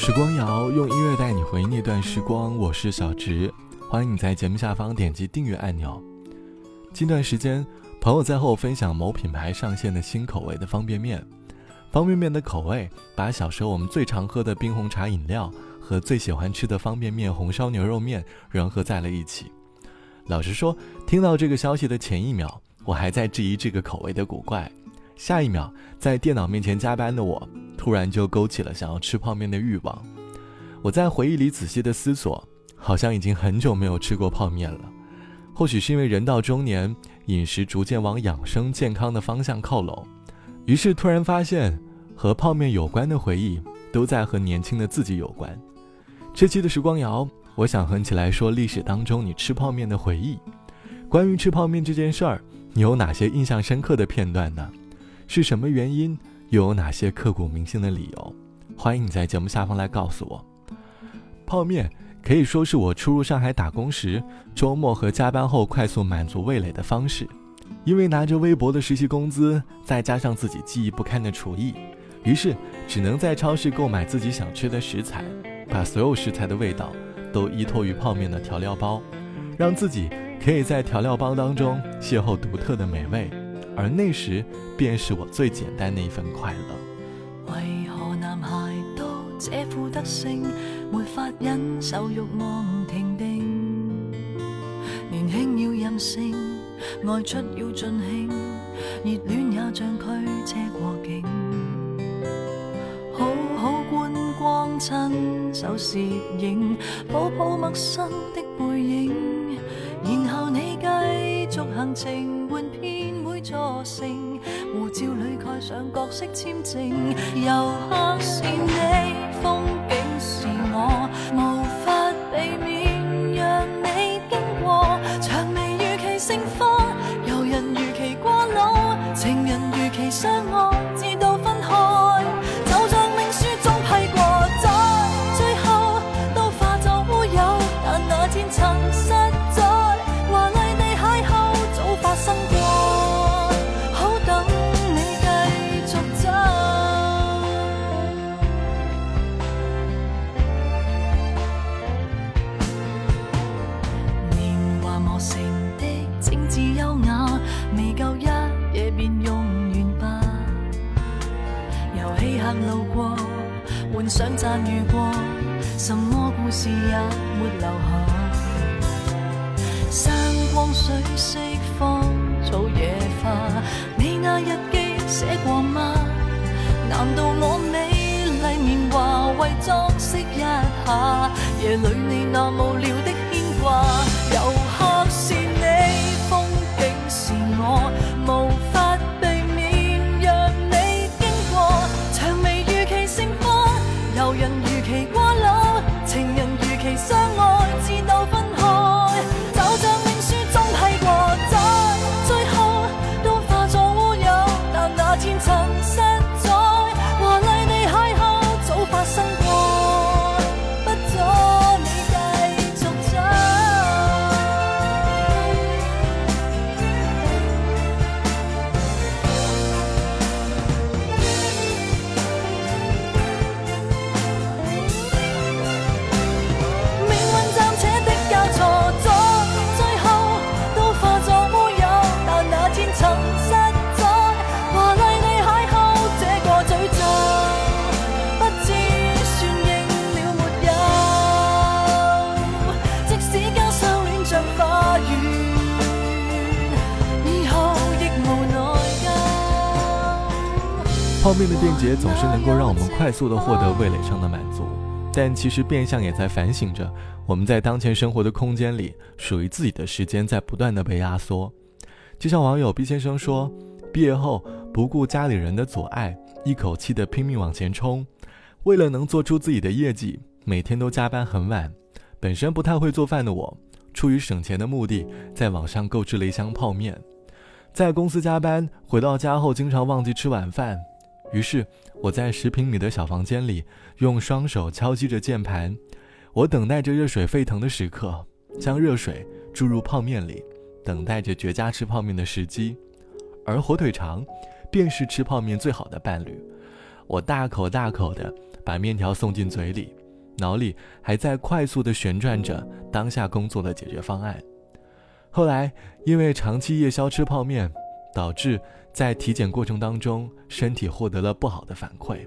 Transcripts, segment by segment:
时光谣用音乐带你回忆那段时光，我是小直，欢迎你在节目下方点击订阅按钮。近段时间，朋友在和我分享某品牌上线的新口味的方便面，方便面的口味把小时候我们最常喝的冰红茶饮料和最喜欢吃的方便面红烧牛肉面融合在了一起。老实说，听到这个消息的前一秒，我还在质疑这个口味的古怪，下一秒，在电脑面前加班的我。突然就勾起了想要吃泡面的欲望。我在回忆里仔细的思索，好像已经很久没有吃过泡面了。或许是因为人到中年，饮食逐渐往养生健康的方向靠拢，于是突然发现，和泡面有关的回忆都在和年轻的自己有关。这期的时光谣，我想和你起来说历史当中你吃泡面的回忆。关于吃泡面这件事儿，你有哪些印象深刻的片段呢？是什么原因？又有哪些刻骨铭心的理由？欢迎你在节目下方来告诉我。泡面可以说是我初入上海打工时，周末和加班后快速满足味蕾的方式。因为拿着微薄的实习工资，再加上自己技艺不堪的厨艺，于是只能在超市购买自己想吃的食材，把所有食材的味道都依托于泡面的调料包，让自己可以在调料包当中邂逅独特的美味。而那时，便是我最简单的一份快乐。为何男孩都这副德性，没法忍受欲望停定？年轻要任性，外出要尽兴，热恋也像驱车过境。好好观光亲手摄影，抱抱陌生的背影，然后你继续行程，换片座城，护照里盖上角色签证，游客是水色芳草野花，你那日记写过吗？难道我美丽年华为装饰一下夜里你那无聊的泡面的便捷总是能够让我们快速的获得味蕾上的满足，但其实变相也在反省着我们在当前生活的空间里，属于自己的时间在不断的被压缩。就像网友毕先生说，毕业后不顾家里人的阻碍，一口气的拼命往前冲，为了能做出自己的业绩，每天都加班很晚。本身不太会做饭的我，出于省钱的目的，在网上购置了一箱泡面，在公司加班，回到家后经常忘记吃晚饭。于是我在十平米的小房间里，用双手敲击着键盘，我等待着热水沸腾的时刻，将热水注入泡面里，等待着绝佳吃泡面的时机。而火腿肠，便是吃泡面最好的伴侣。我大口大口的把面条送进嘴里，脑里还在快速地旋转着当下工作的解决方案。后来因为长期夜宵吃泡面，导致在体检过程当中身体获得了不好的反馈。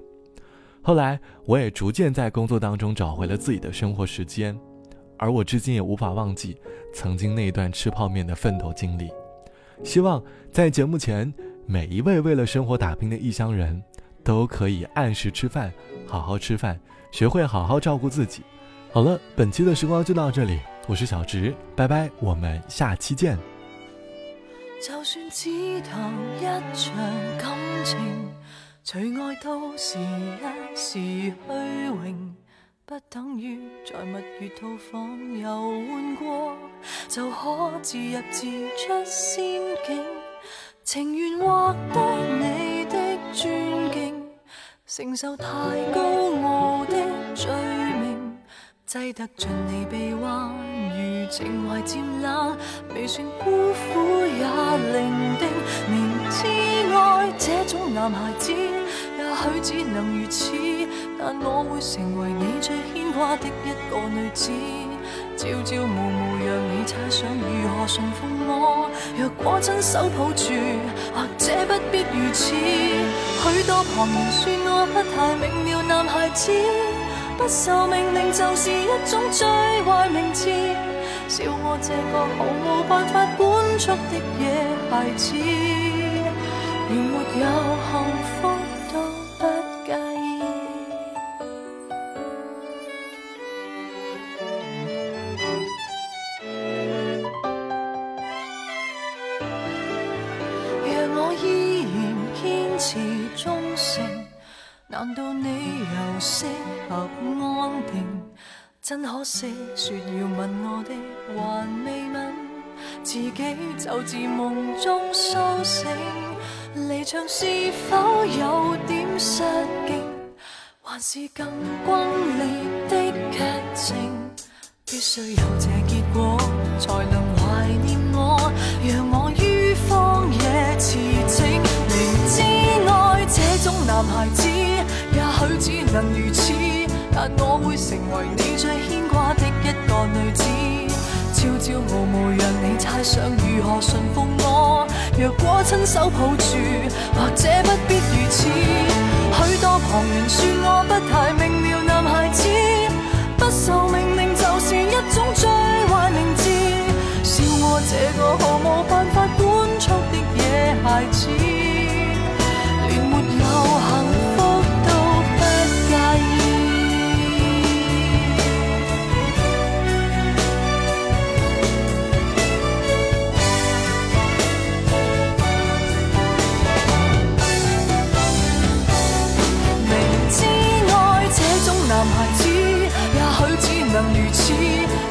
后来我也逐渐在工作当中找回了自己的生活时间，而我至今也无法忘记曾经那一段吃泡面的奋斗经历。希望在节目前每一位为了生活打拼的异乡人，都可以按时吃饭，好好吃饭，学会好好照顾自己。好了，本期的时光就到这里，我是小直，拜拜，我们下期见。就算只谈一场感情。除爱都是一时虚荣，不等于在蜜月套房游玩过就可自入自出仙境。情愿获得你的尊敬，承受太高傲的罪名，挤得进你臂弯，情怀渐冷，未算孤苦也伶仃。明知爱这种男孩子。也许只能如此，但我会成为你最牵挂的一个女子。朝朝暮暮让你猜想如何驯服我，若果亲手抱住，或者不必如此。许多旁人说我不太明了，男孩子不受命令就是一种最坏名字，笑我这个毫无办法管束的野孩子连没有幸福都不介意若我依然坚持忠诚难道你又适合安定？真可惜，说要吻我的还未吻，自己就自梦中苏醒。离场是否有点失敬？还是更轰烈的剧情？必须有这结果，才能怀念我，让我于荒野驰骋。明知爱这种男孩子。也许只能如此，但我会成为你最牵挂的一个女子。朝朝暮暮让你猜想如何驯服我，若果亲手抱住，或者不男孩子，也许只能如此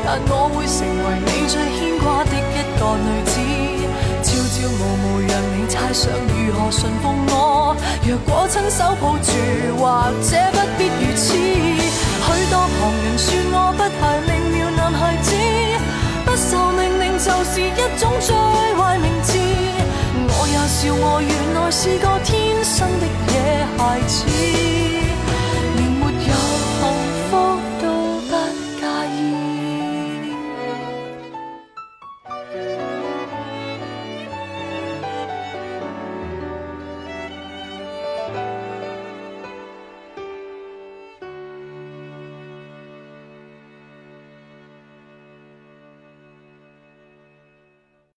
但我会成为你最牵挂的一个女子，朝朝暮暮让你猜想如何驯服我。若果亲手抱住，或者不必如此。许多旁人说我不太明了，男孩子不受命令就是一种最坏名字。我也笑我原来是个天生的野孩子。